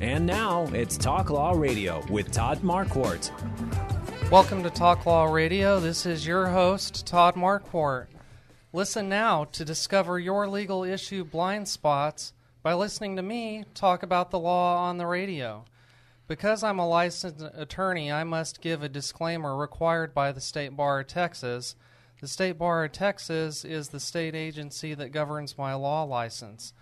And now it's Talk Law Radio with Todd Marquardt. Welcome to Talk Law Radio. This is your host, Todd Marquardt. Listen now to discover your legal issue blind spots by listening to me talk about the law on the radio. Because I'm a licensed attorney, I must give a disclaimer required by the State Bar of Texas. The State Bar of Texas is the state agency that governs my law license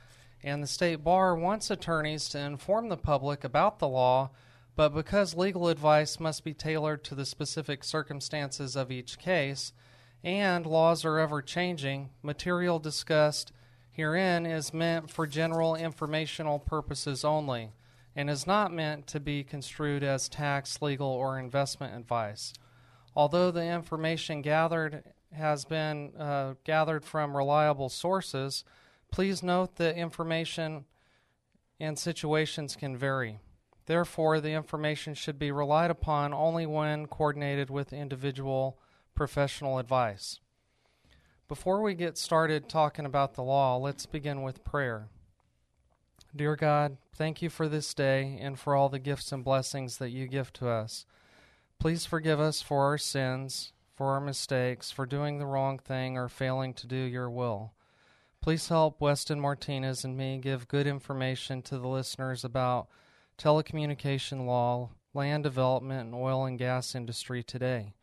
and the state bar wants attorneys to inform the public about the law, but because legal advice must be tailored to the specific circumstances of each case, and laws are ever changing, material discussed herein is meant for general informational purposes only and is not meant to be construed as tax, legal, or investment advice. Although the information gathered has been uh, gathered from reliable sources, Please note that information and situations can vary. Therefore, the information should be relied upon only when coordinated with individual professional advice. Before we get started talking about the law, let's begin with prayer. Dear God, thank you for this day and for all the gifts and blessings that you give to us. Please forgive us for our sins, for our mistakes, for doing the wrong thing or failing to do your will. Please help Weston Martinez and me give good information to the listeners about telecommunication law, land development, and oil and gas industry today.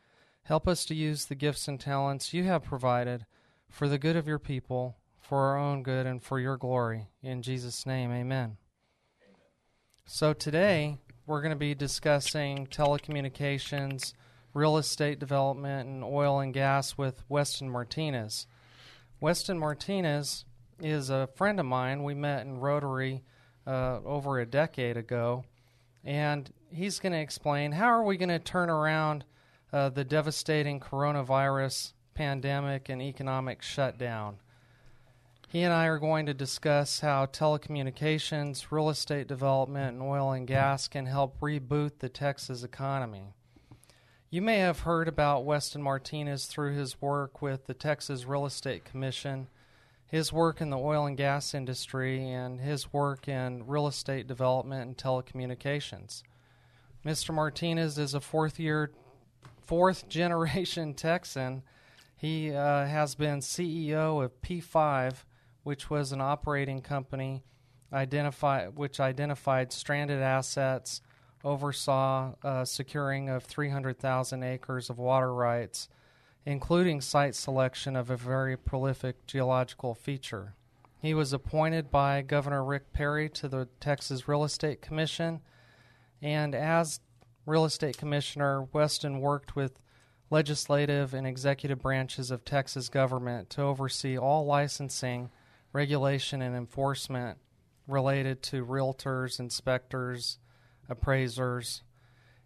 Help us to use the gifts and talents you have provided for the good of your people, for our own good, and for your glory. In Jesus' name, amen. amen. So today, we're going to be discussing telecommunications, real estate development, and oil and gas with Weston Martinez. Weston Martinez is a friend of mine. We met in Rotary uh, over a decade ago, and he's going to explain how are we going to turn around uh, the devastating coronavirus pandemic and economic shutdown. He and I are going to discuss how telecommunications, real estate development, and oil and gas can help reboot the Texas economy. You may have heard about Weston Martinez through his work with the Texas Real Estate Commission, his work in the oil and gas industry, and his work in real estate development and telecommunications. Mr. Martinez is a fourth year, fourth generation Texan. He uh, has been CEO of P5, which was an operating company identify, which identified stranded assets oversaw uh, securing of 300,000 acres of water rights, including site selection of a very prolific geological feature. He was appointed by Governor Rick Perry to the Texas Real Estate Commission, and as Real Estate Commissioner, Weston worked with legislative and executive branches of Texas government to oversee all licensing, regulation, and enforcement related to realtors, inspectors, appraisers.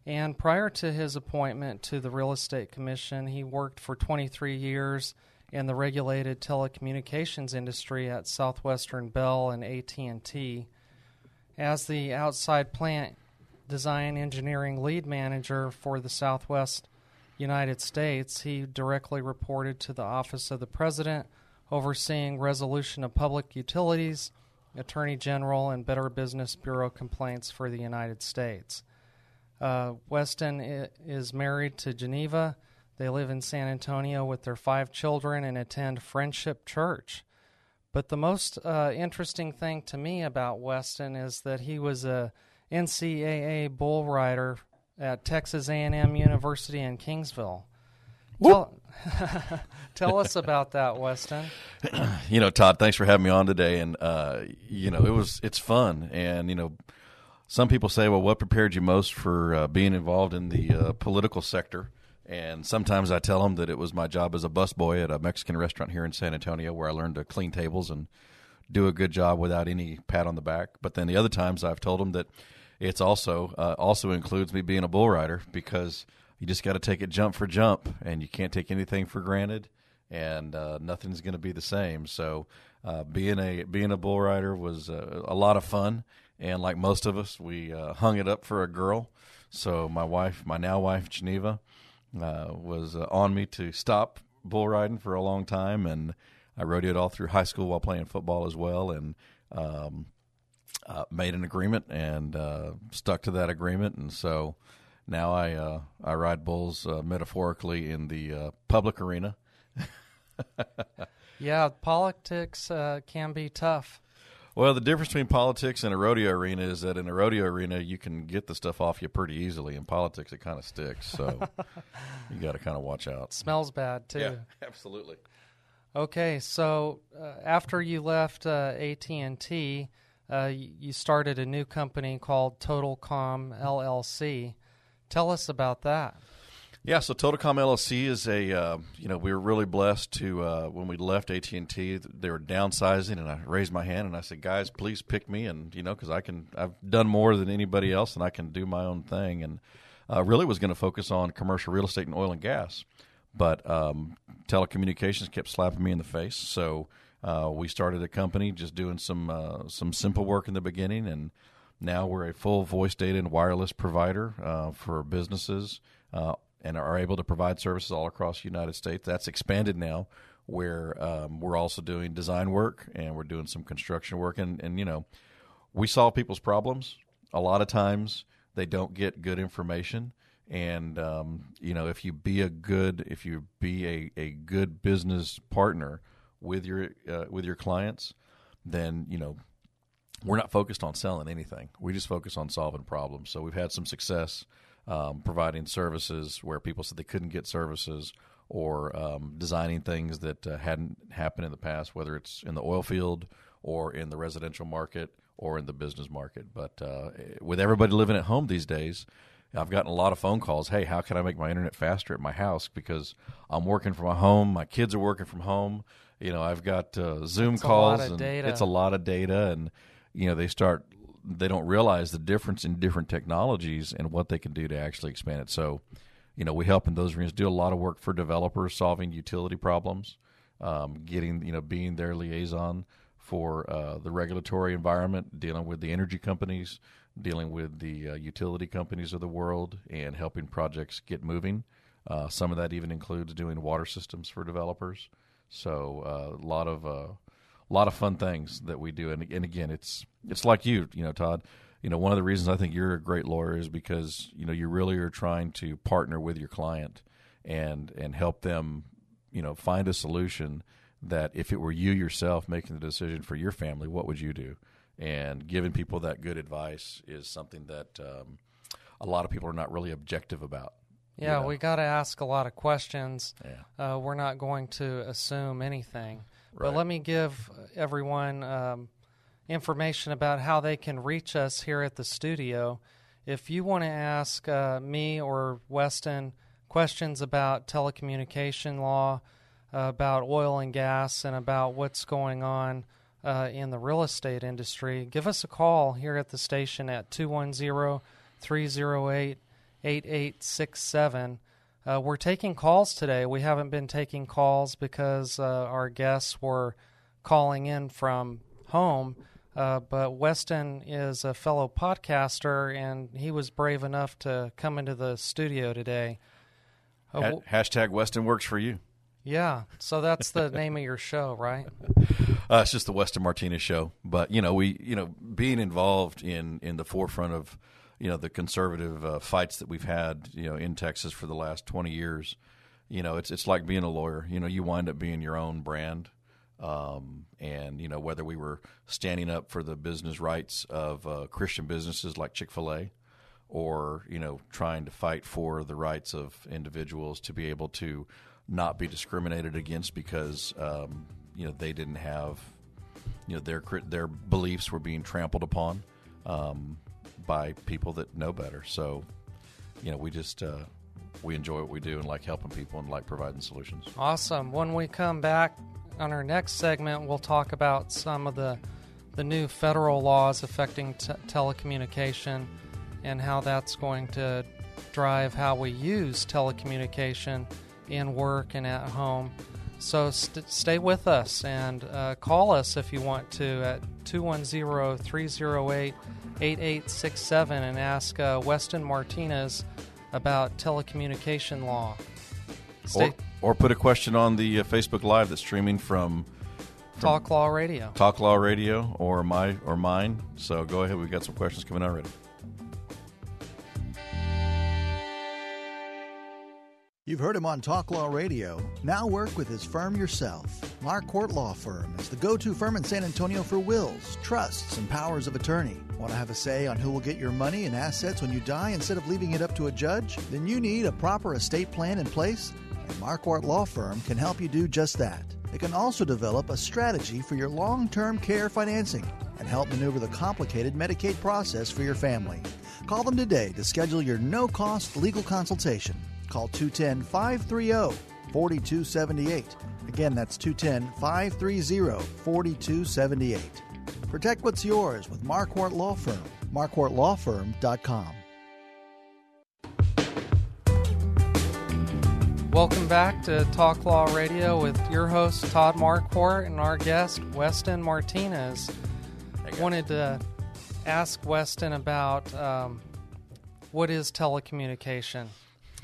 And prior to his appointment to the Real Estate Commission, he worked for 23 years in the regulated telecommunications industry at Southwestern Bell and AT&T. As the outside plant design engineering lead manager for the Southwest United States, he directly reported to the Office of the President, overseeing resolution of public utilities Attorney General and Better Business Bureau complaints for the United States. Uh, Weston is married to Geneva. They live in San Antonio with their five children and attend Friendship Church. But the most uh, interesting thing to me about Weston is that he was a NCAA bull rider at Texas A&M University in Kingsville. Tell, tell, us about that, Weston. you know, Todd, thanks for having me on today. And uh, you know, it was it's fun, and you know, some people say, well, what prepared you most for uh, being involved in the uh, political sector? And sometimes I tell them that it was my job as a busboy at a Mexican restaurant here in San Antonio, where I learned to clean tables and do a good job without any pat on the back. But then the other times I've told them that it's also uh, also includes me being a bull rider because you just got to take it jump for jump, and you can't take anything for granted, and uh, nothing's going to be the same. So uh, being a being a bull rider was uh, a lot of fun, and like most of us, we uh, hung it up for a girl. So my wife, my now wife Geneva, uh, was uh, on me to stop bull riding for a long time, and I rodeoed all through high school while playing football as well, and um, made an agreement and stuck to that agreement, and so now I uh, I ride bulls uh, metaphorically in the uh, public arena. yeah, politics uh, can be tough. Well, the difference between politics and a rodeo arena is that in a rodeo arena you can get the stuff off you pretty easily. In politics, it kind of sticks, so you got to kind of watch out. It smells bad too. Yeah, absolutely. Okay, so uh, after you left uh, AT and T, uh, you started a new company called TotalCom LLC. Tell us about that. Yeah, so TotalCom LLC is a uh, you know we were really blessed to uh, when we left AT and T they were downsizing and I raised my hand and I said guys please pick me and you know because I can I've done more than anybody else and I can do my own thing and uh, really was going to focus on commercial real estate and oil and gas, but um, telecommunications kept slapping me in the face so uh, we started a company just doing some uh, some simple work in the beginning and now we're a full voice data and wireless provider uh, for businesses and are able to provide services all across the United States. That's expanded now, where um, we're also doing design work and we're doing some construction work. And, and, you know, we solve people's problems. A lot of times they don't get good information. And, um, you know, if you be a good, if you be a, a good business partner with your, uh, with your clients, then, you know, we're not focused on selling anything. We just focus on solving problems. So we've had some success um, providing services where people said they couldn't get services or um, designing things that uh, hadn't happened in the past, whether it's in the oil field or in the residential market or in the business market. But uh, with everybody living at home these days, I've gotten a lot of phone calls. Hey, how can I make my internet faster at my house? Because I'm working from home, my kids are working from home. You know, I've got uh, Zoom it's calls, and data. it's a lot of data, and you know they start they don't realize the difference in different technologies and what they can do to actually expand it. So, you know, we help in those arenas do a lot of work for developers solving utility problems, um, getting you know being their liaison for uh, the regulatory environment, dealing with the energy companies, dealing with the uh, utility companies of the world, and helping projects get moving. Uh, some of that even includes doing water systems for developers. So uh, a lot of uh, a lot of fun things that we do. And, and again, it's it's like you, you know, Todd. You know, one of the reasons I think you're a great lawyer is because you know you really are trying to partner with your client and and help them, you know, find a solution that if it were you yourself making the decision for your family, what would you do? And giving people that good advice is something that um, a lot of people are not really objective about. Yeah, you know? we got to ask a lot of questions. Yeah. Uh, we're not going to assume anything. Right. But let me give everyone um, information about how they can reach us here at the studio. If you want to ask uh, me or Weston questions about telecommunication law, uh, about oil and gas, and about what's going on uh, in the real estate industry, give us a call here at the station at 210 308 8867. Uh, we're taking calls today. We haven't been taking calls because uh, our guests were calling in from home. Uh, but Weston is a fellow podcaster, and he was brave enough to come into the studio today. Uh, hashtag Weston works for you. Yeah, so that's the name of your show, right? Uh, it's just the Weston Martinez show. But you know, we you know being involved in in the forefront of you know the conservative uh, fights that we've had you know in Texas for the last 20 years you know it's it's like being a lawyer. You know you wind up being your own brand um, and you know whether we were standing up for the business rights of uh, Christian businesses like Chick-fil-A or you know trying to fight for the rights of individuals to be able to not be discriminated against because um, you know they didn't have you know their their beliefs were being trampled upon um, by people that know better. So, you know, we just uh, we enjoy what we do and like helping people and like providing solutions. Awesome. When we come back on our next segment, we'll talk about some of the the new federal laws affecting t- telecommunication and how that's going to drive how we use telecommunication in work and at home. So st- stay with us and uh, call us if you want to at 210 308 8867 and ask uh, Weston Martinez about telecommunication law. Stay or, or put a question on the uh, Facebook Live that's streaming from, from, Talk Law Radio. Talk Law Radio or my or mine. So go ahead. We've got some questions coming already. You've heard him on Talk Law Radio. Now work with his firm yourself. Marquardt Law Firm is the go to firm in San Antonio for wills, trusts, and powers of attorney. Want to have a say on who will get your money and assets when you die instead of leaving it up to a judge? Then you need a proper estate plan in place, and Marquardt Law Firm can help you do just that. They can also develop a strategy for your long term care financing and help maneuver the complicated Medicaid process for your family. Call them today to schedule your no cost legal consultation. Call 210 530 4278. Again, that's 210 530 4278. Protect what's yours with Marquardt Law Firm. MarquardtLawFirm.com. Welcome back to Talk Law Radio with your host, Todd Marquardt, and our guest, Weston Martinez. I wanted to ask Weston about um, what is telecommunication?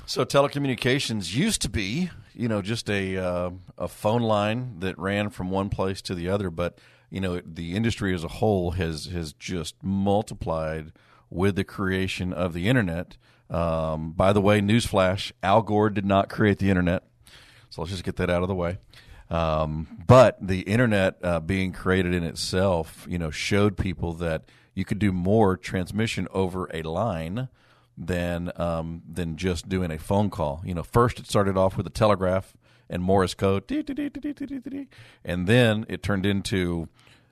So telecommunications used to be, you know, just a uh, a phone line that ran from one place to the other, but you know, the industry as a whole has has just multiplied with the creation of the internet. Um, by the way, newsflash: Al Gore did not create the internet, so let's just get that out of the way. Um, but the internet uh, being created in itself, you know, showed people that you could do more transmission over a line than um, than just doing a phone call. You know, first it started off with a telegraph and Morse code, and then it turned into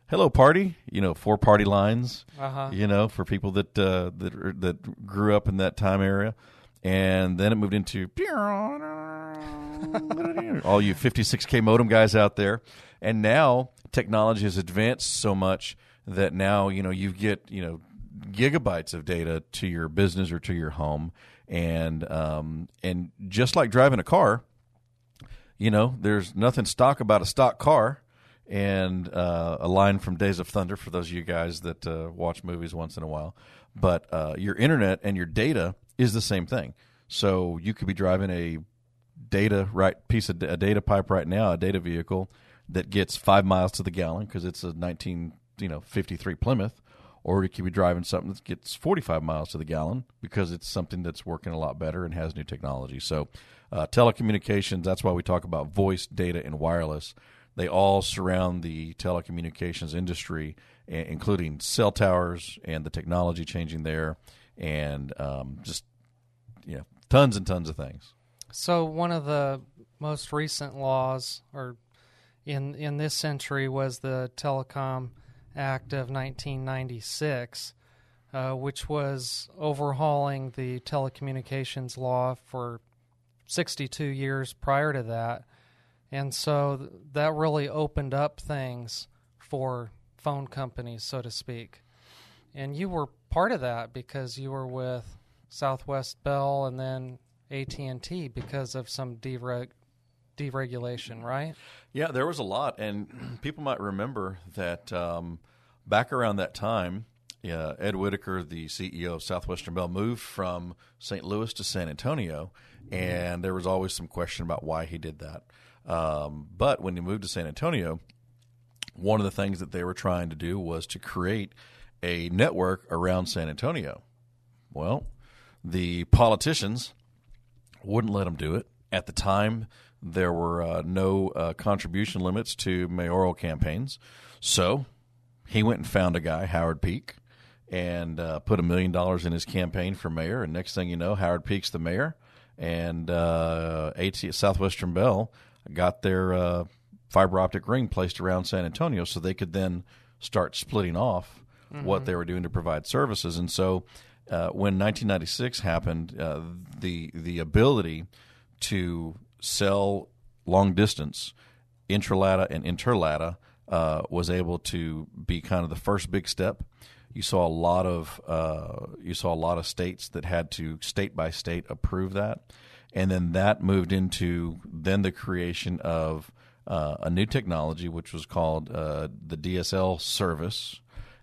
hello party. You know, four party lines. Uh-huh. You know, for people that uh, that that grew up in that time area, and then it moved into all you 56k modem guys out there, and now technology has advanced so much that now you know you get you know gigabytes of data to your business or to your home, and um, and just like driving a car, you know, there's nothing stock about a stock car. And uh, a line from Days of Thunder for those of you guys that uh, watch movies once in a while. But uh, your internet and your data is the same thing. So you could be driving a data right piece of a data pipe right now, a data vehicle that gets five miles to the gallon because it's a 19 you know 53 Plymouth, or you could be driving something that gets 45 miles to the gallon because it's something that's working a lot better and has new technology. So, uh, telecommunications, that's why we talk about voice, data, and wireless. They all surround the telecommunications industry, including cell towers and the technology changing there, and um, just you know, tons and tons of things. So, one of the most recent laws, or in in this century, was the Telecom Act of 1996, uh, which was overhauling the telecommunications law for 62 years prior to that. And so th- that really opened up things for phone companies, so to speak. And you were part of that because you were with Southwest Bell and then AT&T because of some dereg- deregulation, right? Yeah, there was a lot, and people might remember that um, back around that time, yeah, Ed Whitacre, the CEO of Southwestern Bell, moved from St. Louis to San Antonio, and there was always some question about why he did that. Um, but when he moved to San Antonio, one of the things that they were trying to do was to create a network around San Antonio. Well, the politicians wouldn't let him do it. At the time, there were uh, no uh, contribution limits to mayoral campaigns. So he went and found a guy, Howard Peak, and uh, put a million dollars in his campaign for mayor. And next thing you know, Howard Peak's the mayor, and uh, AT Southwestern Bell got their uh, fiber optic ring placed around San Antonio, so they could then start splitting off mm-hmm. what they were doing to provide services. And so, uh, when 1996 happened, uh, the the ability to sell long distance, intralata and interlata, uh, was able to be kind of the first big step. you saw a lot of uh, you saw a lot of states that had to state by state approve that, and then that moved into then the creation of uh, a new technology which was called uh, the DSL service,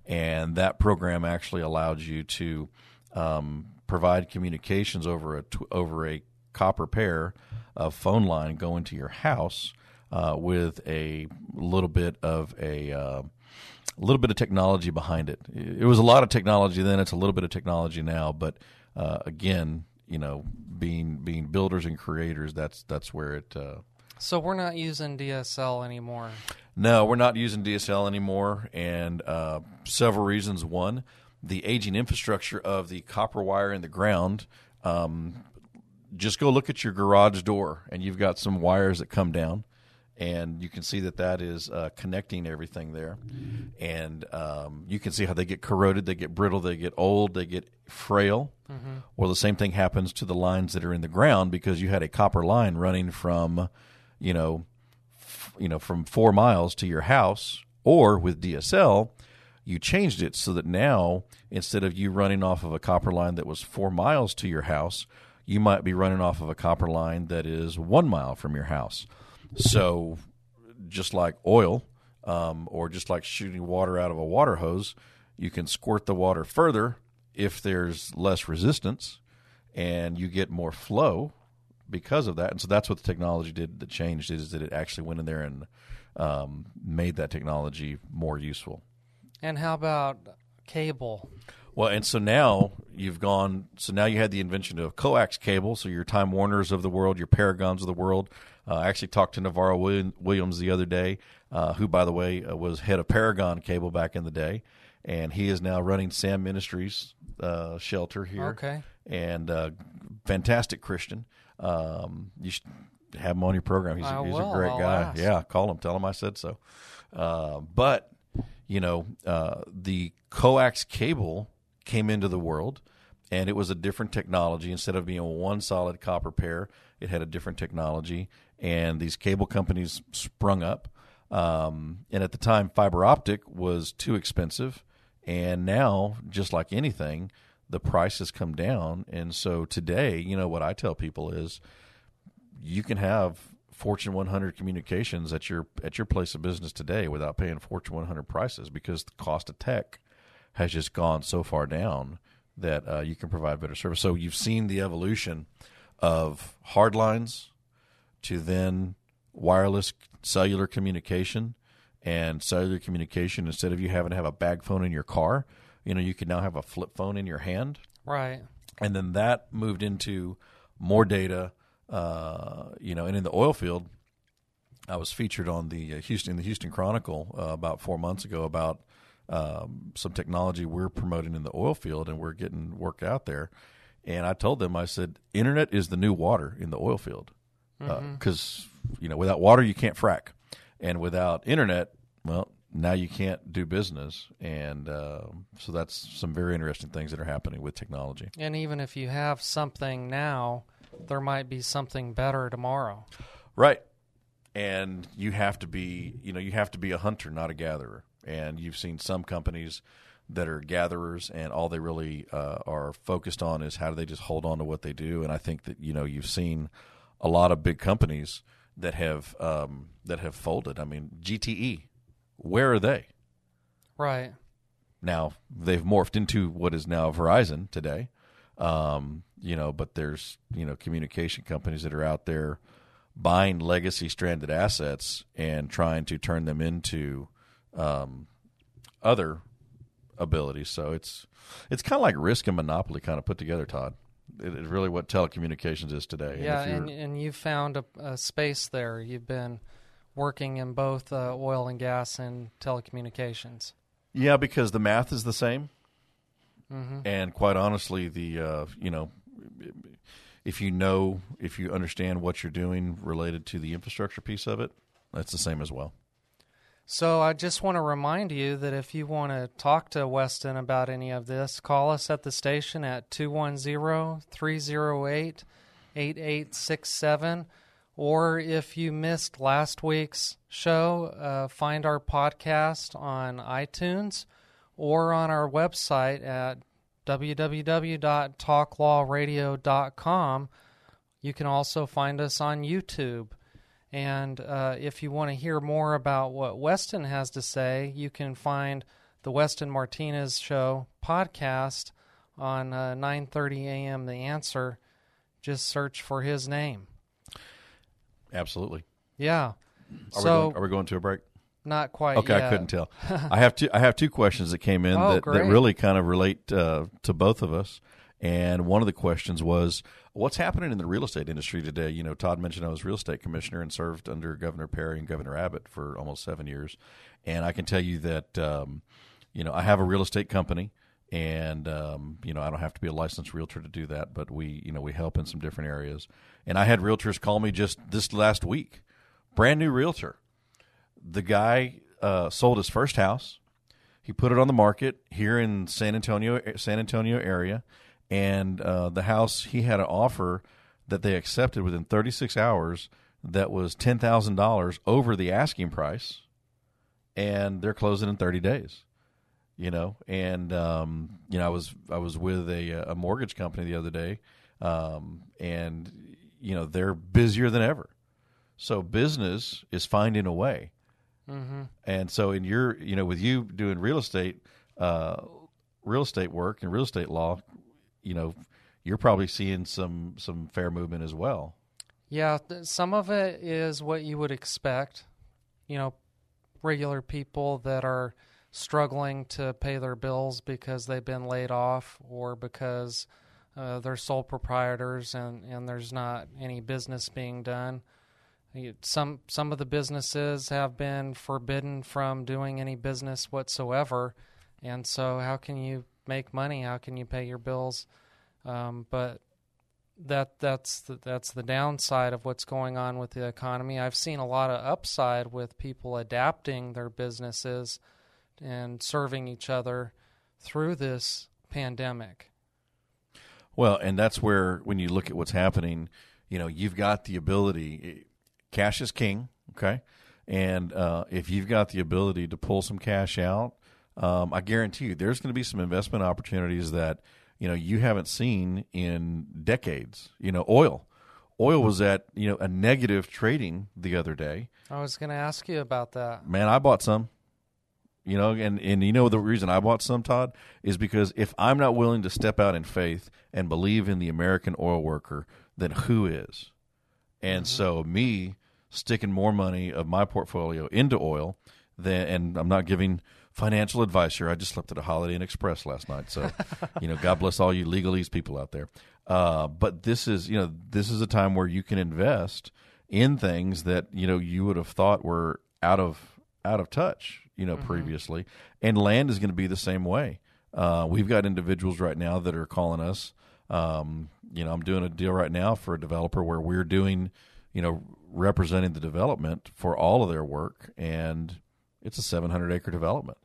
and that program actually allowed you to um, provide communications over a over a copper pair of phone line going to your house uh, with a little bit of a uh, a little bit of technology behind it. It was a lot of technology then; it's a little bit of technology now. But uh, again, you know, being being builders and creators, that's that's where it. Uh, so we're not using DSL anymore. No, we're not using DSL anymore, and uh, several reasons. One, the aging infrastructure of the copper wire in the ground. Um, just go look at your garage door, and you've got some wires that come down and you can see that that is uh, connecting everything there. And um, you can see how they get corroded, they get brittle, they get old, they get frail. Mm-hmm. Well, the same thing happens to the lines that are in the ground because you had a copper line running from, you know, f- you know, from four miles to your house, or with DSL, you changed it so that now instead of you running off of a copper line that was four miles to your house, you might be running off of a copper line that is one mile from your house. So, just like oil, um, or just like shooting water out of a water hose, you can squirt the water further if there's less resistance, and you get more flow because of that. And so that's what the technology did that changed is that it actually went in there and um, made that technology more useful. And how about cable? Well, and so now you've gone. So now you had the invention of coax cable. So your Time Warners of the world, your Paragons of the world. Uh, I actually talked to Navarro Williams the other day, uh, who, by the way, uh, was head of Paragon Cable back in the day, and he is now running Sam Ministries uh, shelter here. Okay. And uh, fantastic Christian. Um, you should have him on your program. He's, a, he's a great I'll guy. ask. Yeah, call him. Tell him I said so. Uh, but you know, the coax cable came into the world, and it was a different technology. Instead of being one solid copper pair, it had a different technology, and these cable companies sprung up. Um, and at the time, fiber optic was too expensive, and now, just like anything, the price has come down. And so today, you know, what I tell people is, you can have Fortune 100 communications at your at your place of business today without paying Fortune 100 prices because the cost of tech has just gone so far down that uh, you can provide better service. So you've seen the evolution of hard lines to then wireless cellular communication. And cellular communication instead of you having to have a bag phone in your car you know you can now have a flip phone in your hand. Right. And then that moved into more data uh, you know and in the oil field i was featured on the uh, houston the houston chronicle uh, about four months ago about um, some technology we're promoting in the oil field and we're getting work out there. And i told them i said internet is the new water in the oil field. Because uh, you know without water you can't frack, and without internet, well, now you can't do business, and uh, so that's some very interesting things that are happening with technology. And even if you have something now, there might be something better tomorrow. Right, and you have to be you know you have to be a hunter, not a gatherer, and you've seen some companies that are gatherers and all they really uh, are focused on is how do they just hold on to what they do and i think that you know you've seen a lot of big companies that have um, that have folded. I mean, GTE, where are they? Right. Now they've morphed into what is now Verizon today. Um, you know, but there's you know communication companies that are out there buying legacy stranded assets and trying to turn them into um, other abilities. So it's it's kind of like risk and monopoly kind of put together, Todd it is really what telecommunications is today. Yeah, and, and, and you found a, a, space there. You've been working in both uh, oil and gas and telecommunications. Yeah, because the math is the same, mm-hmm. and quite honestly, the uh, you know, if you know, if you understand what you're doing related to the infrastructure piece of it, that's the same as well. So I just want to remind you that if you want to talk to Weston about any of this, call us at the station at 210-308-8867 or if you missed last week's show, uh, find our podcast on iTunes or on our website at www.talklawradio.com. You can also find us on YouTube. And uh, if you want to hear more about what Weston has to say, you can find the Weston Martinez Show podcast on uh, 930 AM The Answer. Just search for his name. Absolutely. Yeah. Are, so we going, are we going to a break? not quite. Okay, yet. I couldn't tell. I have two. I have two questions that came in Oh, that, that really kind of relate uh, to both of us. And one of the questions was, what's happening in the real estate industry today? You know, Todd mentioned I was real estate commissioner and served under Governor Perry and Governor Abbott for almost seven years. And I can tell you that, um, you know, I have a real estate company, and um, you know, I don't have to be a licensed realtor to do that, but we, you know, we help in some different areas. And I had realtors call me just this last week, brand new realtor the guy uh, sold his first house. He put it on the market here in San Antonio, San Antonio area, and uh, the house he had an offer that they accepted within 36 hours that was ten thousand dollars over the asking price, and they're closing in 30 days. You know, and um, you know, I was I was with a, a mortgage company the other day, um, and you know they're busier than ever. So business is finding a way. And so, in your, you know, with you doing real estate, uh, real estate work and real estate law, you know, you're probably seeing some some fair movement as well. Yeah, th- some of it is what you would expect. You know, regular people that are struggling to pay their bills because they've been laid off or because uh, they're sole proprietors and, and there's not any business being done. Some some of the businesses have been forbidden from doing any business whatsoever, and so how can you make money? How can you pay your bills? Um, but that that's the, that's the downside of what's going on with the economy. I've seen a lot of upside with people adapting their businesses and serving each other through this pandemic. Well, and that's where when you look at what's happening, you know, you've got the ability. Cash is king, okay, and uh, if you've got the ability to pull some cash out, um, I guarantee you, there's going to be some investment opportunities that you know you haven't seen in decades. You know, oil. Oil was at you know a negative trading the other day. I was going to ask you about that. Man, I bought some. You know, and and you know the reason I bought some, Todd, is because if I'm not willing to step out in faith and believe in the American oil worker, then who is? And so me sticking more money of my portfolio into oil than and I'm not giving financial advice here. I just slept at a Holiday Inn Express last night. So, you know, God bless all you legalese people out there. Uh, but this is, you know, this is a time where you can invest in things that, you know, you would have thought were out of out of touch, you know, previously. And land is going to be the same way. Uh, we've got individuals right now that are calling us. Um, you know, I'm doing a deal right now for a developer where we're doing, you know, representing the development for all of their work, and it's a 700 acre development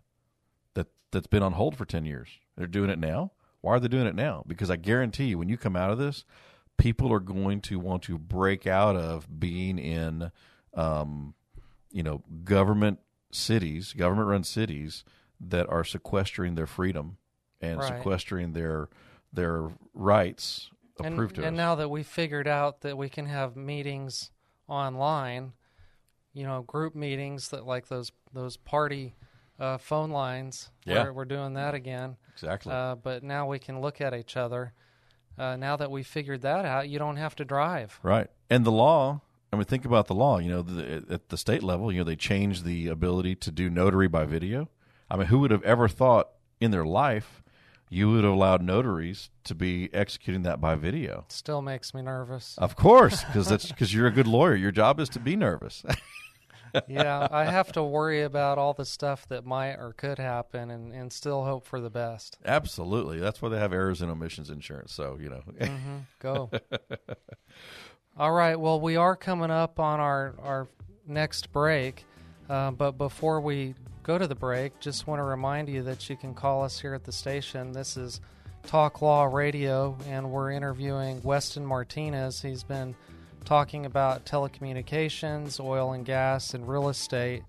that's been on hold for 10 years. They're doing it now. Why are they doing it now? Because I guarantee you, when you come out of this, people are going to want to break out of being in, um, you know, government cities, government run cities that are sequestering their freedom and Right. sequestering their their rights And, approved to and us. now that we figured out that we can have meetings online, you know, group meetings that like those those party uh, phone lines. Yeah. we're, we're doing that again. exactly. Uh, but now we can look at each other. Uh, now that we figured that out, you don't have to drive. Right. And the law, I mean, think about the law. You know, the, at the state level, you know, they changed the ability to do notary by video. I mean, who would have ever thought in their life you would have allowed notaries to be executing that by video? Still makes me nervous. Of course, because that's because you're a good lawyer. Your job is to be nervous. yeah, I have to worry about all the stuff that might or could happen, and, and still hope for the best. Absolutely. That's why they have errors and omissions insurance. So, you know, Go. All right. Well, we are coming up on our our next break, uh, but before we go to the break, just want to remind you that you can call us here at the station. This is Talk Law Radio, and we're interviewing Weston Martinez. He's been talking about telecommunications, oil and gas, and real estate.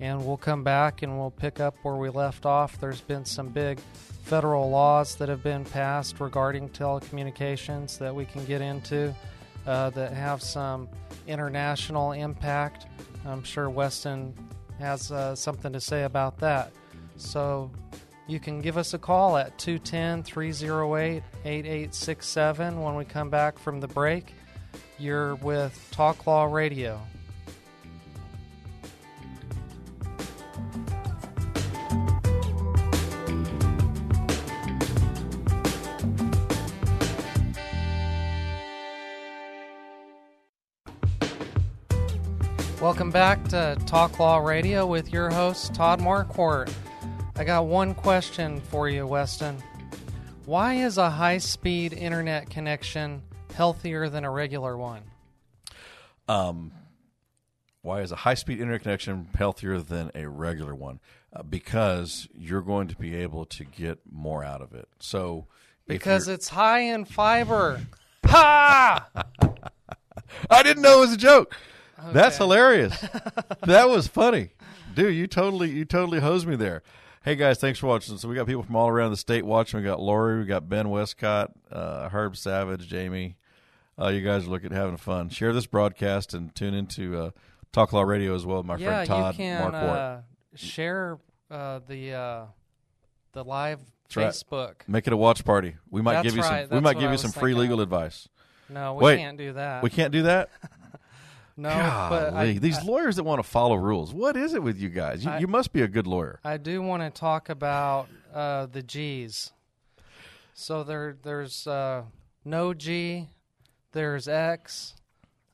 and we'll come back and we'll pick up where we left off. There's been some big federal laws that have been passed regarding telecommunications that we can get into uh, that have some international impact. I'm sure Weston has uh, something to say about that. So you can give us a call at 210 308 8867 when we come back from the break. You're with Talk Law Radio. Welcome back to Talk Law Radio with your host, Todd Marquardt. I got one question for you, Weston. Why is a high speed internet connection healthier than a regular one? Um, why is a high speed internet connection healthier than a regular one? Uh, because you're going to be able to get more out of it. So, Because it's high in fiber. Ha! I didn't know it was a joke. That's hilarious. that was funny, dude. You totally, you totally hosed me there. Hey guys, thanks for watching. So we got people from all around the state watching. We got Lori, we got Ben Westcott, uh, Herb Savage, Jamie. Uh, you guys are looking having fun. Share this broadcast and tune into uh, Talk Law Radio as well. with My yeah, friend Todd you can Mark uh, share uh, the uh, the live right. Facebook. Make it a watch party. We might That's give you some. right. We might give you some free legal of. advice. No, we Wait. can't do that. We can't do that. no, but Golly, I, these I, lawyers that want to follow rules. What is it with you guys? You, I- you must be a good lawyer. I do want to talk about uh, the G's. So there, there's uh, no G, there's X,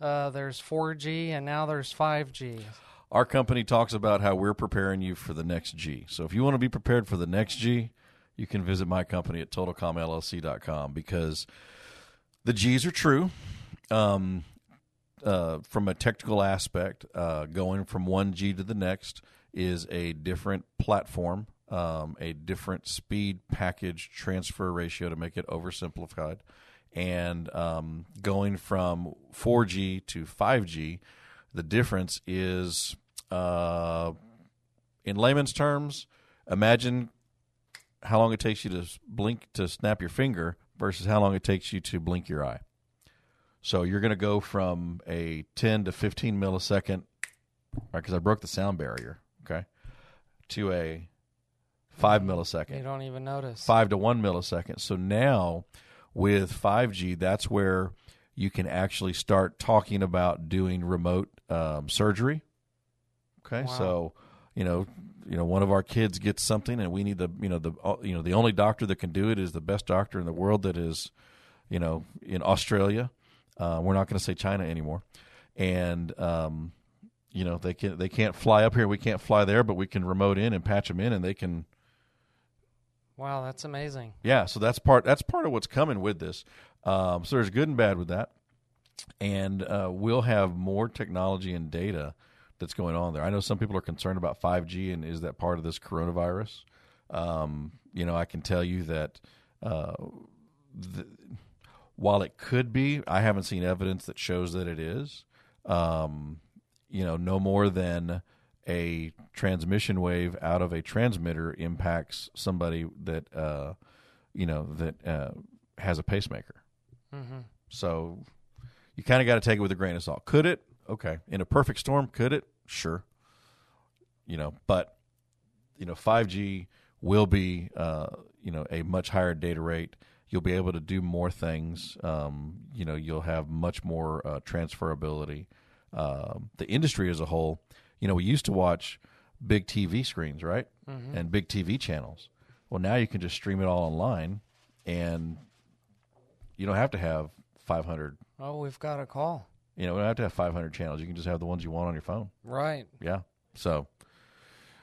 uh, there's 4G, and now there's 5G. Our company talks about how we're preparing you for the next G. So if you want to be prepared for the next G, you can visit my company at totalcomllc.com because the G's are true. Um, uh, from a technical aspect, uh, going from one G to the next is a different platform, um, a different speed package transfer ratio to make it oversimplified. And um, going from 4G to 5G, the difference is, uh, in layman's terms, imagine how long it takes you to blink to snap your finger versus how long it takes you to blink your eye. So you're going to go from a 10 to 15 millisecond, right? Because I broke the sound barrier, okay, to a five millisecond You don't even notice. five to one millisecond. So now with 5G, that's where you can actually start talking about doing remote um, surgery. Okay, Wow. so you know, you know, one of our kids gets something, and we need the you know the uh, you know the only doctor that can do it is the best doctor in the world that is, you know, in Australia. Uh, we're not going to say China anymore, and um, you know they can they can't fly up here, we can't fly there, but we can remote in and patch them in, and they can Wow, that's amazing. yeah, so that's part that's part of what's coming with this. Um, so there's good and bad with that, and uh, we'll have more technology and data that's going on there. I know some people are concerned about 5G and is that part of this coronavirus? Um, you know, I can tell you that uh, the, while it could be, I haven't seen evidence that shows that it is. Um, you know, no more than a transmission wave out of a transmitter impacts somebody that uh, you know that uh, has a pacemaker. hmm So you kind of got to take it with a grain of salt. Could it? Okay. In a perfect storm, could it? Sure. You know, but you know, 5G will be uh, you know a much higher data rate. You'll be able to do more things. Um, you know, you'll have much more uh, transferability. Um, the industry as a whole, you know, we used to watch big TV screens, right, mm-hmm. and big TV channels. Well, now you can just stream it all online, and you don't have to have 500 Oh, we've got a call. you know, you don't have to have 500 channels. You can just have the ones you want on your phone. Right. Yeah. So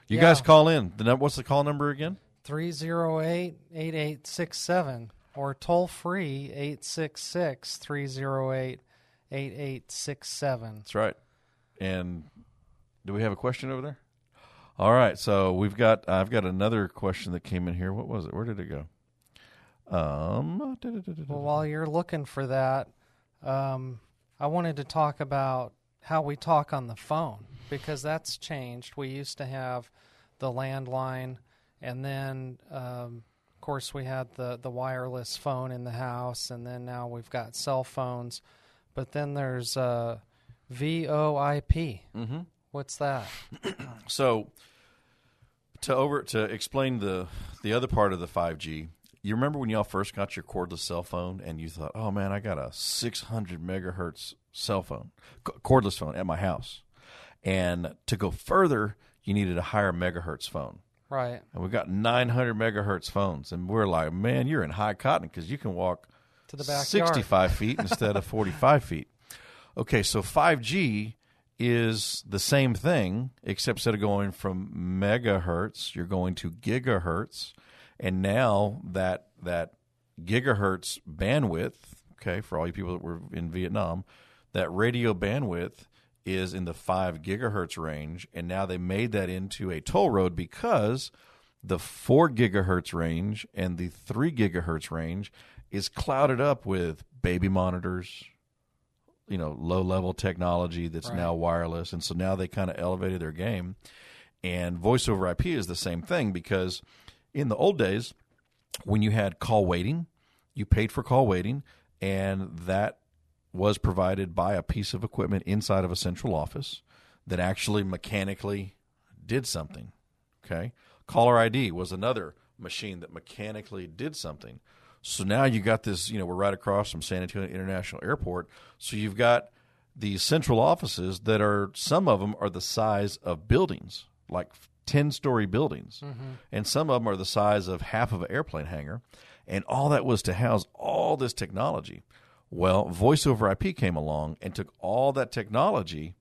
you Yeah. guys call in. The num- what's the call number again? 308 8867 or toll free 866 308 8867. That's right. And do we have a question over there? All right. So we've got I've got another question that came in here. What was it? Where did it go? Um Well, while you're looking for that, um, I wanted to talk about how we talk on the phone because that's changed. We used to have the landline, and then um, of course we had the the wireless phone in the house, and then now we've got cell phones. But then there's uh, VoIP. Mm-hmm. What's that? So to over to explain the the other part of the 5G, you remember when y'all first got your cordless cell phone and you thought, "Oh man, I got a 600 megahertz cell phone, c- cordless phone at my house." And to go further, you needed a higher megahertz phone. Right. And we got 900 megahertz phones, and we're like, "Man, you're in high cotton because you can walk To the backyard. 65 feet instead of 45 feet. Okay, so 5G is the same thing, except instead of going from megahertz, you're going to gigahertz, and now that that gigahertz bandwidth, okay, for all you people that were in Vietnam, that radio bandwidth is in the five gigahertz range, and now they made that into a toll road because the four gigahertz range and the three gigahertz range is clouded up with baby monitors, you know, low level technology that's Right. now wireless. And so now they kind of elevated their game. And voice over IP is the same thing because in the old days, when you had call waiting, you paid for call waiting, and that was provided by a piece of equipment inside of a central office that actually mechanically did something. Okay. Caller ID was another machine that mechanically did something. So now you got this, you know, we're right across from San Antonio International Airport. So you've got these central offices that are, some of them are the size of buildings, like 10 story buildings. Mm-hmm. And some of them are the size of half of an airplane hangar. And all that was to house all this technology. Well, voice over IP came along and took all that technology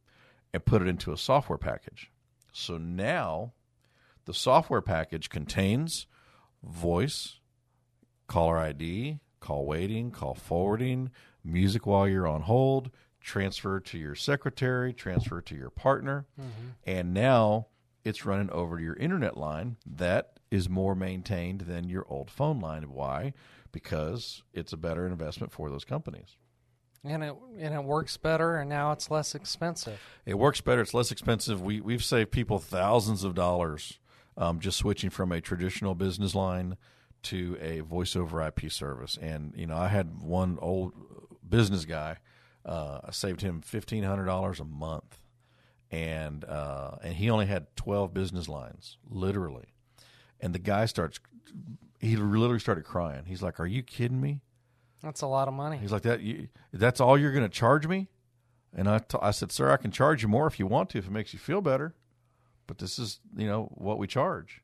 and put it into a software package. So now the software package contains voice, caller ID, call waiting, call forwarding, music while you're on hold, transfer to your secretary, transfer to your partner, and now it's running over to your internet line that is more maintained than your old phone line. Why? Because it's a better investment for those companies. And it and it works better, and now it's less expensive. It works better. It's less expensive. We we've saved people thousands of dollars um, just switching from a traditional business line to a voice over IP service. And you know, I had one old business guy. Uh, I saved him fifteen hundred dollars a month, and uh, and he only had twelve business lines, literally. And the guy starts. He literally started crying. He's like, "Are you kidding me?" That's a lot of money. He's like that. You, that's all you're going to charge me? And I, t- I said, sir, I can charge you more if you want to, if it makes you feel better. But this is, you know, what we charge.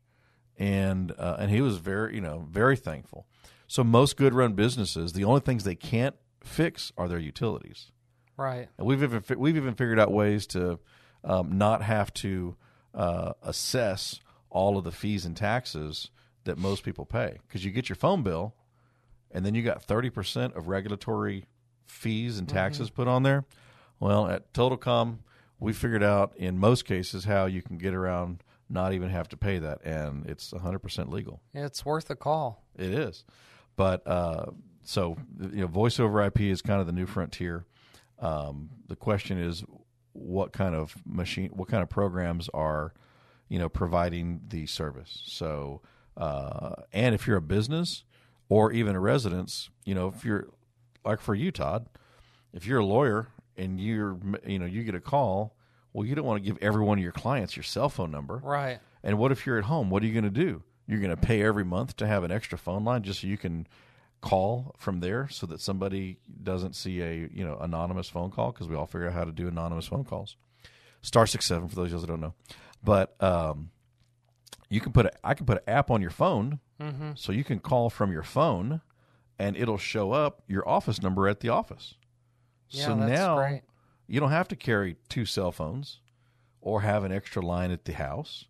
And uh, and he was very, you know, very thankful. So most good run businesses, the only things they can't fix are their utilities. Right. And we've even fi- we've even figured out ways to um, not have to uh, assess all of the fees and taxes that most people pay because you get your phone bill, and then you got thirty percent of regulatory fees and taxes put on there. Well, at TotalCom, we figured out in most cases how you can get around not even have to pay that, and it's hundred percent legal. It's worth a call. It is, but uh, so you know, voice over IP is kind of the new frontier. Um, the question is, what kind of machine, what kind of programs are, you know, providing the service? So, uh, and if you're a business or even a residence, you know, if you're like for you, Todd, if you're a lawyer and you're, you know, you get a call, well, you don't want to give every one of your clients your cell phone number. Right. And what if you're at home? What are you going to do? You're going to pay every month to have an extra phone line just so you can call from there so that somebody doesn't see a, you know, anonymous phone call because we all figure out how to do anonymous phone calls. Star six seven for those of you that don't know. But um, you can put a, I can put an app on your phone so you can call from your phone and it'll show up your office number at the office. Yeah, so that's now great. You don't have to carry two cell phones or have an extra line at the house.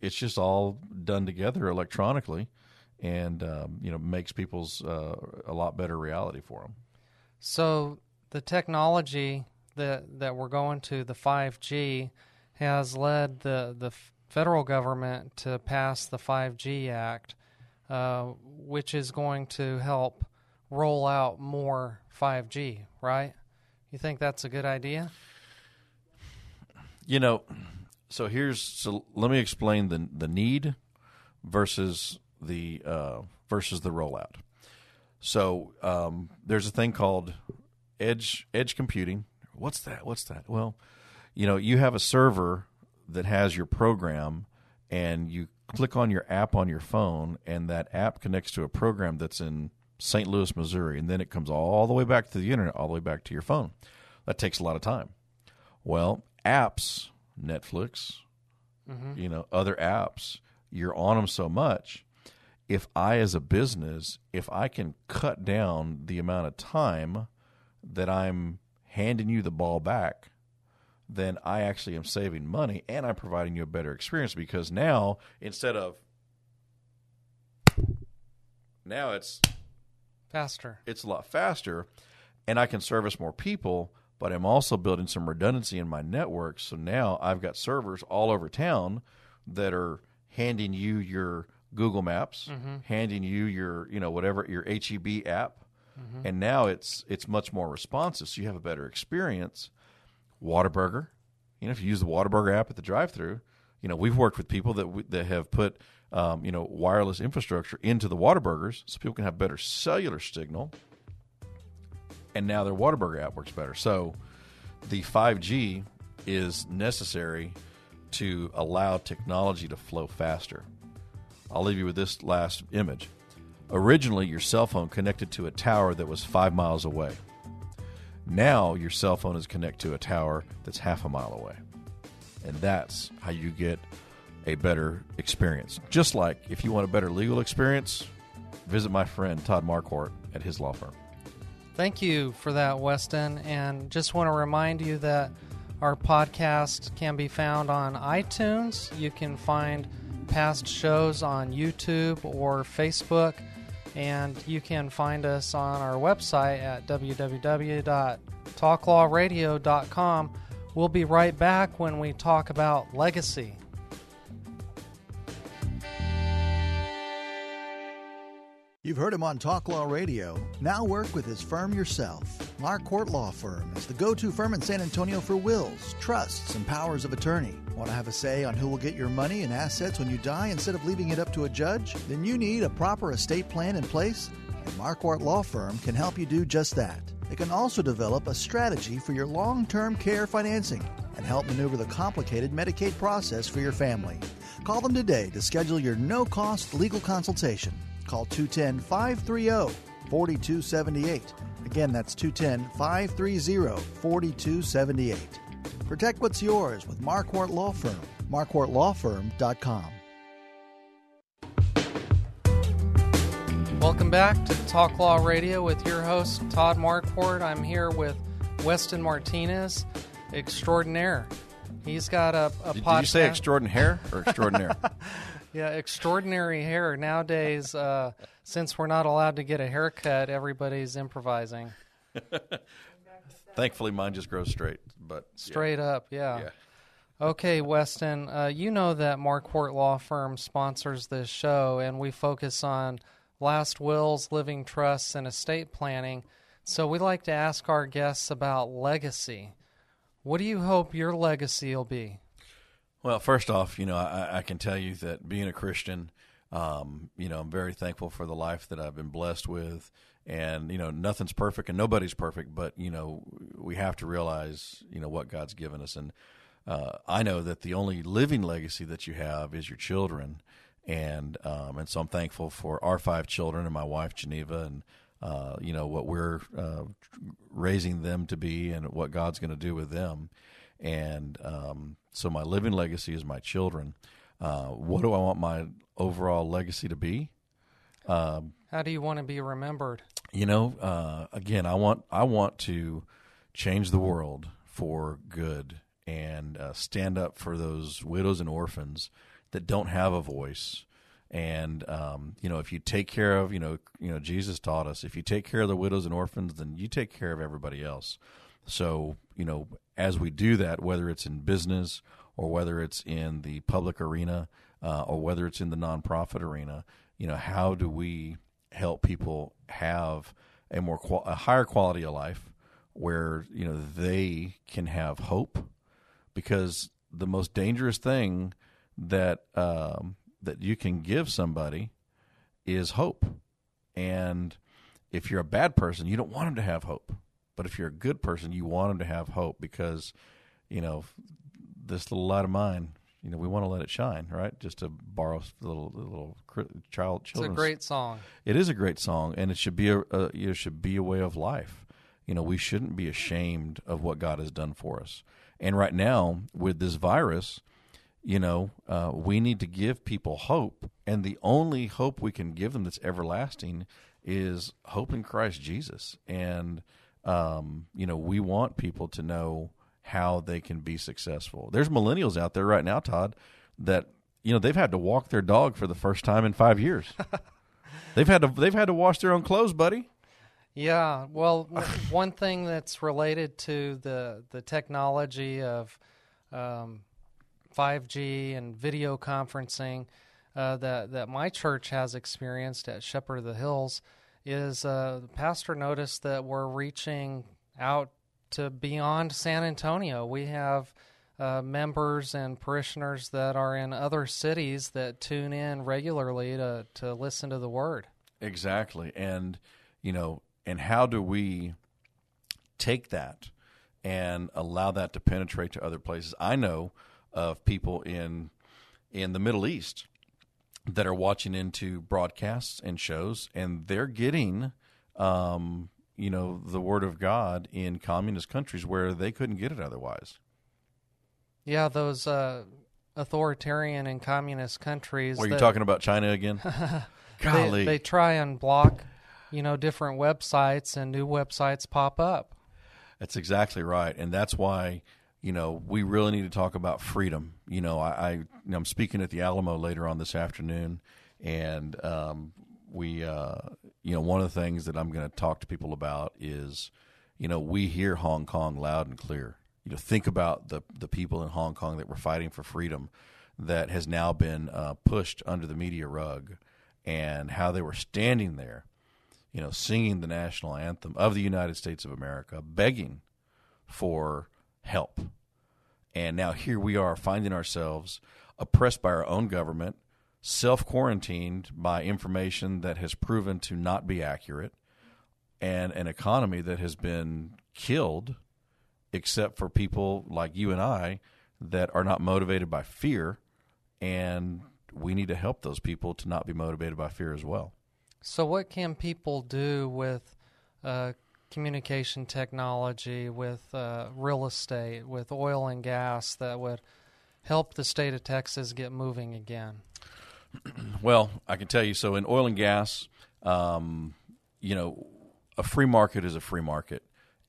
It's just all done together electronically, and um, you know makes people's uh, a lot better reality for them. So the technology that that we're going to, the 5G, has led the the federal government to pass the 5G Act, uh, which is going to help roll out more 5G. Right? You think that's a good idea? You know, so here's so let me explain the the need versus the uh, versus the rollout. So um, there's a thing called edge edge computing. What's that? What's that? Well, you know, you have a server that has your program, and you click on your app on your phone, and that app connects to a program that's in St. Louis, Missouri, and then it comes all the way back to the internet, all the way back to your phone. That takes a lot of time. Well, apps, Netflix, mm-hmm. you know, other apps, you're on them so much. If I, as a business, if I can cut down the amount of time that I'm handing you the ball back, then I actually am saving money and I'm providing you a better experience because now instead of now it's faster. It's a lot faster and I can service more people, but I'm also building some redundancy in my network. So now I've got servers all over town that are handing you your Google Maps, mm-hmm. handing you your, you know, whatever your HEB app. Mm-hmm. And now it's it's much more responsive, so you have a better experience. Whataburger, you know, if you use the Whataburger app at the drive-through, you know, we've worked with people that that have put um, you know wireless infrastructure into the Whataburgers so people can have better cellular signal and now their Whataburger app works better. So the 5G is necessary to allow technology to flow faster. I'll leave you with this last image. Originally, your cell phone connected to a tower that was five miles away. Now, your cell phone is connected to a tower that's half a mile away. And that's how you get a better experience. Just like if you want a better legal experience, visit my friend Todd Marquardt at his law firm. Thank you for that, Weston. And just want to remind you that our podcast can be found on iTunes. You can find past shows on YouTube or Facebook. And you can find us on our website at www.talklawradio.com. We'll be right back when we talk about legacy. You've heard him on Talk Law Radio. Now work with his firm yourself. Marquardt Law Firm is the go to firm in San Antonio for wills, trusts, and powers of attorney. Want to have a say on who will get your money and assets when you die instead of leaving it up to a judge? Then you need a proper estate plan in place, and Marquardt Law Firm can help you do just that. They can also develop a strategy for your long term care financing and help maneuver the complicated Medicaid process for your family. Call them today to schedule your no cost legal consultation. Call 210 530 4278. Again, that's 210 530 4278. Protect what's yours with Marquardt Law Firm. MarquardtLawFirm.com. Welcome back to Talk Law Radio with your host, Todd Marquardt. I'm here with Weston Martinez, extraordinaire. He's got a, a podcast. Did you say extraordinaire or extraordinaire? Yeah, extraordinary hair. Nowadays, uh, since we're not allowed to get a haircut, everybody's improvising. Thankfully, mine just grows straight. But straight yeah. up, yeah. yeah. okay, Weston, uh, you know that Marquardt Law Firm sponsors this show, and we focus on last wills, living trusts, and estate planning. So we like to ask our guests about legacy. What do you hope your legacy will be? Well, first off, you know, I, I can tell you that being a Christian, um, you know, I'm very thankful for the life that I've been blessed with. And, you know, nothing's perfect and nobody's perfect, but, you know, we have to realize, you know, what God's given us. And uh, I know that the only living legacy that you have is your children. And, um, and so I'm thankful for our five children and my wife, Geneva, and, uh, you know, what we're uh, raising them to be and what God's going to do with them. And um, so my living legacy is my children. Uh, what do I want my overall legacy to be? Um, How do you want to be remembered? You know, uh, again, I want I want to change the world for good and uh, stand up for those widows and orphans that don't have a voice. And um, you know, if you take care of, you know, you know, Jesus taught us, if you take care of the widows and orphans, then you take care of everybody else. So, you know, as we do that, whether it's in business or whether it's in the public arena uh, or whether it's in the nonprofit arena, you know, how do we help people have a more qual- a higher quality of life where you know they can have hope because the most dangerous thing that um, that you can give somebody is hope. And if you're a bad person, you don't want them to have hope. But if you're a good person, you want them to have hope because, you know, this little light of mine, you know, we want to let it shine, right? Just to borrow a little little child It's a great song. It is a great song, and it should be a, a it should be a way of life. You know, we shouldn't be ashamed of what God has done for us. And right now, with this virus, you know, uh, we need to give people hope, and the only hope we can give them that's everlasting is hope in Christ Jesus. And um, you know, we want people to know how they can be successful. There's millennials out there right now, Todd, that you know they've had to walk their dog for the first time in five years. they've had to they've had to wash their own clothes, buddy. Yeah, well, one thing that's related to the the technology of um, 5G and video conferencing uh, that that my church has experienced at Shepherd of the Hills is uh, the pastor noticed that we're reaching out to beyond San Antonio. We have uh, members and parishioners that are in other cities that tune in regularly to to listen to the word. Exactly, and you know, and how do we take that and allow that to penetrate to other places? I know of people in in the Middle East that are watching into broadcasts and shows, and they're getting, um, you know, the word of God in communist countries where they couldn't get it otherwise. Yeah, those uh, authoritarian and communist countries. Are you talking about China again? Golly, they, they try and block, you know, different websites, and new websites pop up. That's exactly right, and that's why you know, we really need to talk about freedom. You know, I, I am speaking at the Alamo later on this afternoon, and um, we, uh, you know, one of the things that I'm going to talk to people about is, you know, we hear Hong Kong loud and clear. You know, think about the the people in Hong Kong that were fighting for freedom, that has now been uh, pushed under the media rug, and how they were standing there, you know, singing the national anthem of the United States of America, begging for help. And now here we are finding ourselves oppressed by our own government, self quarantined by information that has proven to not be accurate, and an economy that has been killed, except for people like you and I that are not motivated by fear. And we need to help those people to not be motivated by fear as well. So, what can people do with uh, communication technology, with uh, real estate, with oil and gas that would help the state of Texas get moving again? Well, I can tell you. So in oil and gas, um, you know, a free market is a free market,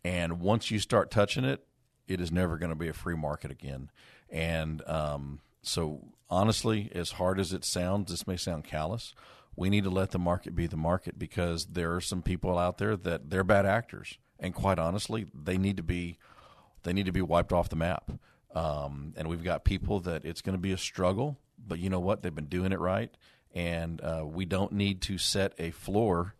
and once you start touching it, it is never going to be a free market again. And um, so, honestly, as hard as it sounds, this may sound callous we need to let the market be the market because there are some people out there that they're bad actors, and quite honestly, they need to be they need to be wiped off the map. Um, and we've got people that it's going to be a struggle, but you know what? They've been doing it right, and uh, we don't need to set a floor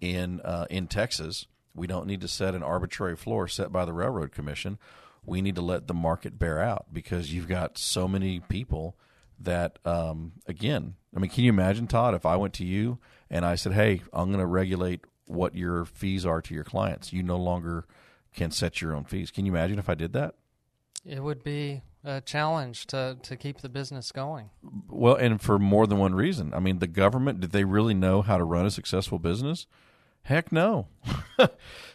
in uh, in Texas. We don't need to set an arbitrary floor set by the Railroad Commission. We need to let the market bear out because you've got so many people that um, again i mean can you imagine todd if i went to you and i said hey i'm going to regulate what your fees are to your clients. You no longer can set your own fees. Can you imagine if i did that? It would be a challenge to, to keep the business going. Well and for more than one reason. I mean the government did they really know how to run a successful business? Heck no.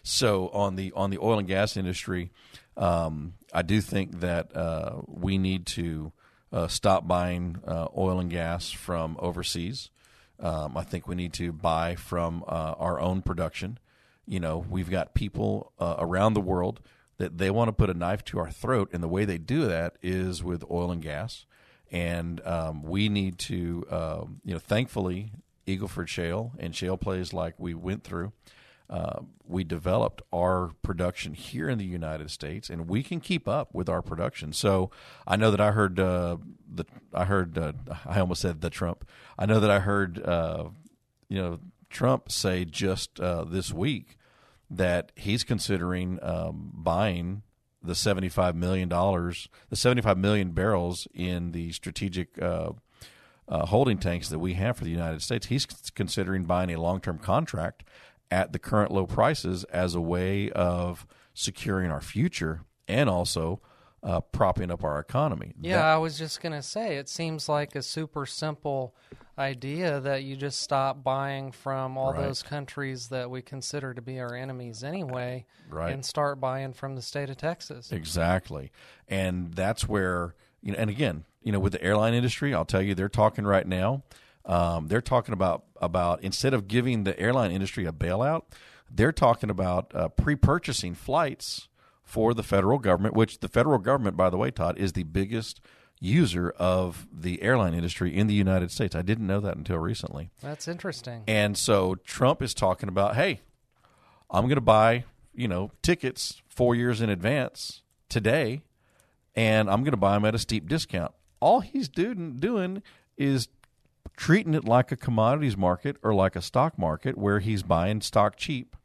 So on the on the oil and gas industry um, i do think that uh, we need to uh, stop buying uh, oil and gas from overseas. Um, I think we need to buy from uh, our own production. You know, we've got people uh, around the world that they want to put a knife to our throat, and the way they do that is with oil and gas. And um, we need to, um, you know, thankfully, Eagle Ford Shale and shale plays like we went through uh, we developed our production here in the United States, and we can keep up with our production. So I know that I heard uh, the I heard uh, I almost said the Trump. I know that I heard uh, you know Trump say just uh, this week that he's considering um, buying the $75 million, the 75 million barrels in the strategic holding tanks that we have for the United States. He's considering buying a long term contract at the current low prices as a way of securing our future and also uh, propping up our economy. Yeah, that, I was just going to say, it seems like a super simple idea that you just stop buying from all right. those countries that we consider to be our enemies anyway right. and start buying from the state of Texas. Exactly. And that's where, you know, and again, you know, with the airline industry, I'll tell you, they're talking right now. Um, they're talking about about instead of giving the airline industry a bailout, they're talking about uh, pre-purchasing flights for the federal government. Which the federal government, by the way, Todd, is the biggest user of the airline industry in the United States. I didn't know that until recently. That's interesting. And so Trump is talking about, hey, I'm going to buy you know tickets four years in advance today, and I'm going to buy them at a steep discount all he's doing doing is treating it like a commodities market or like a stock market where he's buying stock cheap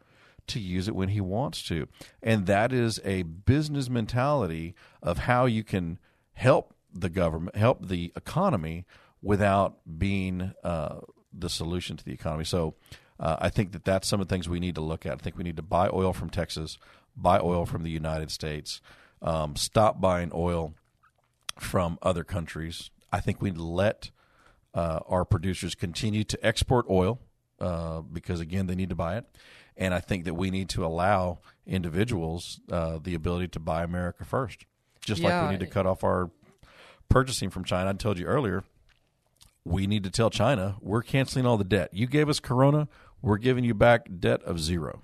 to use it when he wants to. And that is a business mentality of how you can help the government, help the economy without being uh, the solution to the economy. So uh, I think that that's some of the things we need to look at. I think we need to buy oil from Texas, buy oil from the United States, um, stop buying oil from other countries. I think we let uh, our producers continue to export oil uh, because, again, they need to buy it. And I think that we need to allow individuals uh, the ability to buy America first, just yeah. like we need to cut off our purchasing from China. I told you earlier, we need to tell China we're canceling all the debt. You gave us Corona, we're giving you back debt of zero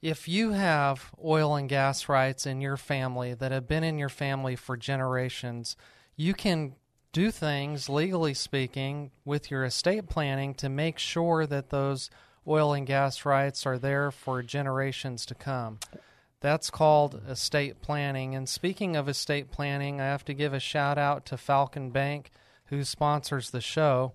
if you have oil and gas rights in your family that have been in your family for generations, you can do things, legally speaking, with your estate planning to make sure that those oil and gas rights are there for generations to come. That's called estate planning. And speaking of estate planning, I have to give a shout out to Falcon Bank, who sponsors the show.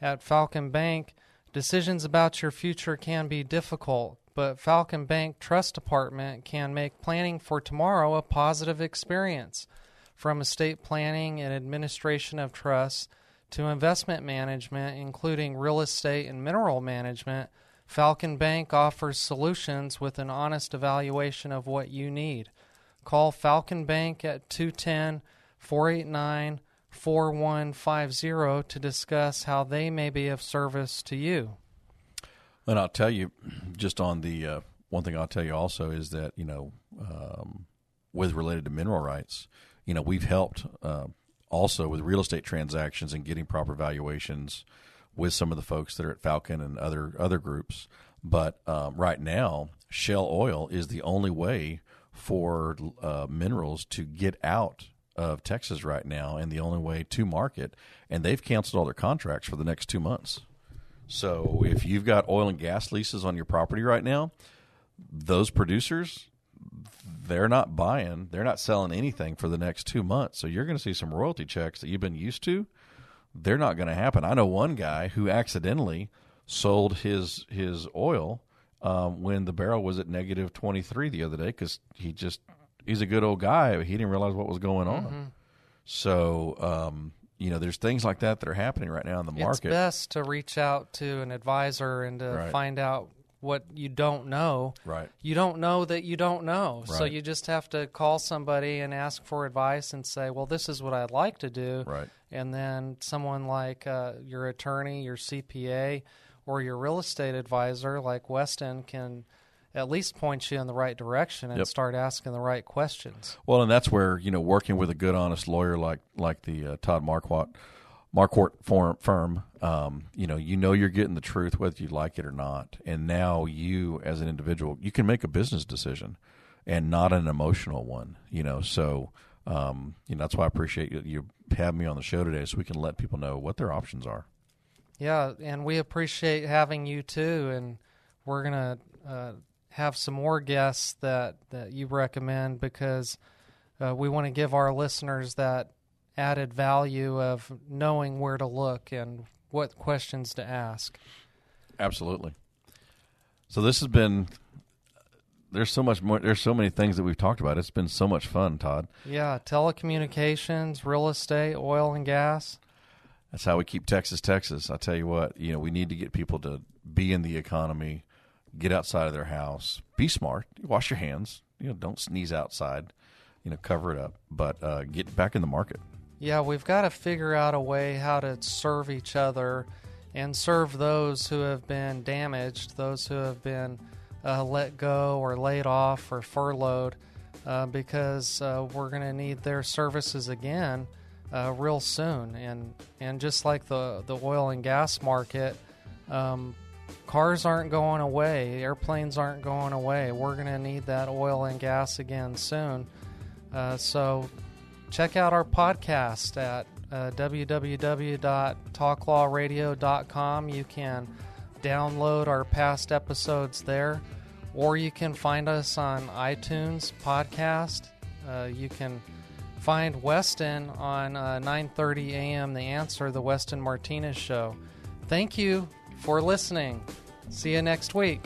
At Falcon Bank, decisions about your future can be difficult but Falcon Bank Trust Department can make planning for tomorrow a positive experience. From estate planning and administration of trusts to investment management, including real estate and mineral management, Falcon Bank offers solutions with an honest evaluation of what you need. Call Falcon Bank at 210 489 4150 to discuss how they may be of service to you. And I'll tell you, just on the uh, one thing I'll tell you also is that you know, um, with related to mineral rights, you know, we've helped uh, also with real estate transactions and getting proper valuations with some of the folks that are at Falcon and other other groups. But um, right now, shale oil is the only way for uh, minerals to get out of Texas right now, and the only way to market. And they've canceled all their contracts for the next two months. So if you've got oil and gas leases on your property right now, those producers they're not buying, they're not selling anything for the next 2 months. So you're going to see some royalty checks that you've been used to. They're not going to happen. I know one guy who accidentally sold his his oil um, when the barrel was at negative 23 the other day because he just he's a good old guy but he didn't realize what was going on mm-hmm. so um, you know, there's things like that that are happening right now in the market. It's best to reach out to an advisor and to right. find out what you don't know. Right. You don't know that you don't know. Right. So you just have to call somebody and ask for advice and say, well, this is what I'd like to do. Right. And then someone like uh, your attorney, your CPA, or your real estate advisor like Weston can at least point you in the right direction and yep. start asking the right questions. Well, and that's where you know working with a good, honest lawyer like like the uh, Todd Marquardt Marquardt firm, um, you know, you know you're getting the truth whether you like it or not. And now you, as an individual, you can make a business decision and not an emotional one. You know, so um, you know that's why I appreciate you, you having me on the show today, so we can let people know what their options are. Yeah, and we appreciate having you too, and we're gonna. Uh, have some more guests that, that you recommend because uh, we want to give our listeners that added value of knowing where to look and what questions to ask. Absolutely. So this has been there's so much more. There's so many things that we've talked about. It's been so much fun, Todd. Yeah, telecommunications, real estate, oil and gas. That's how we keep Texas, Texas. I tell you what, you know, we need to get people to be in the economy, get outside of their house, be smart, wash your hands. You know, don't sneeze outside. You know, cover it up, but uh, get back in the market. Yeah, we've got to figure out a way how to serve each other and serve those who have been damaged, those who have been uh, let go or laid off or furloughed, uh, because uh, we're going to need their services again uh, real soon. And and just like the the oil and gas market, um, cars aren't going away, airplanes aren't going away. We're going to need that oil and gas again soon. Uh, so check out our podcast at uh, www.talklawradio.com. You can download our past episodes there, or you can find us on iTunes podcast. Uh, you can find Weston on uh, 930 AM The Answer, the Weston Martinez Show. Thank you for listening. See you next week.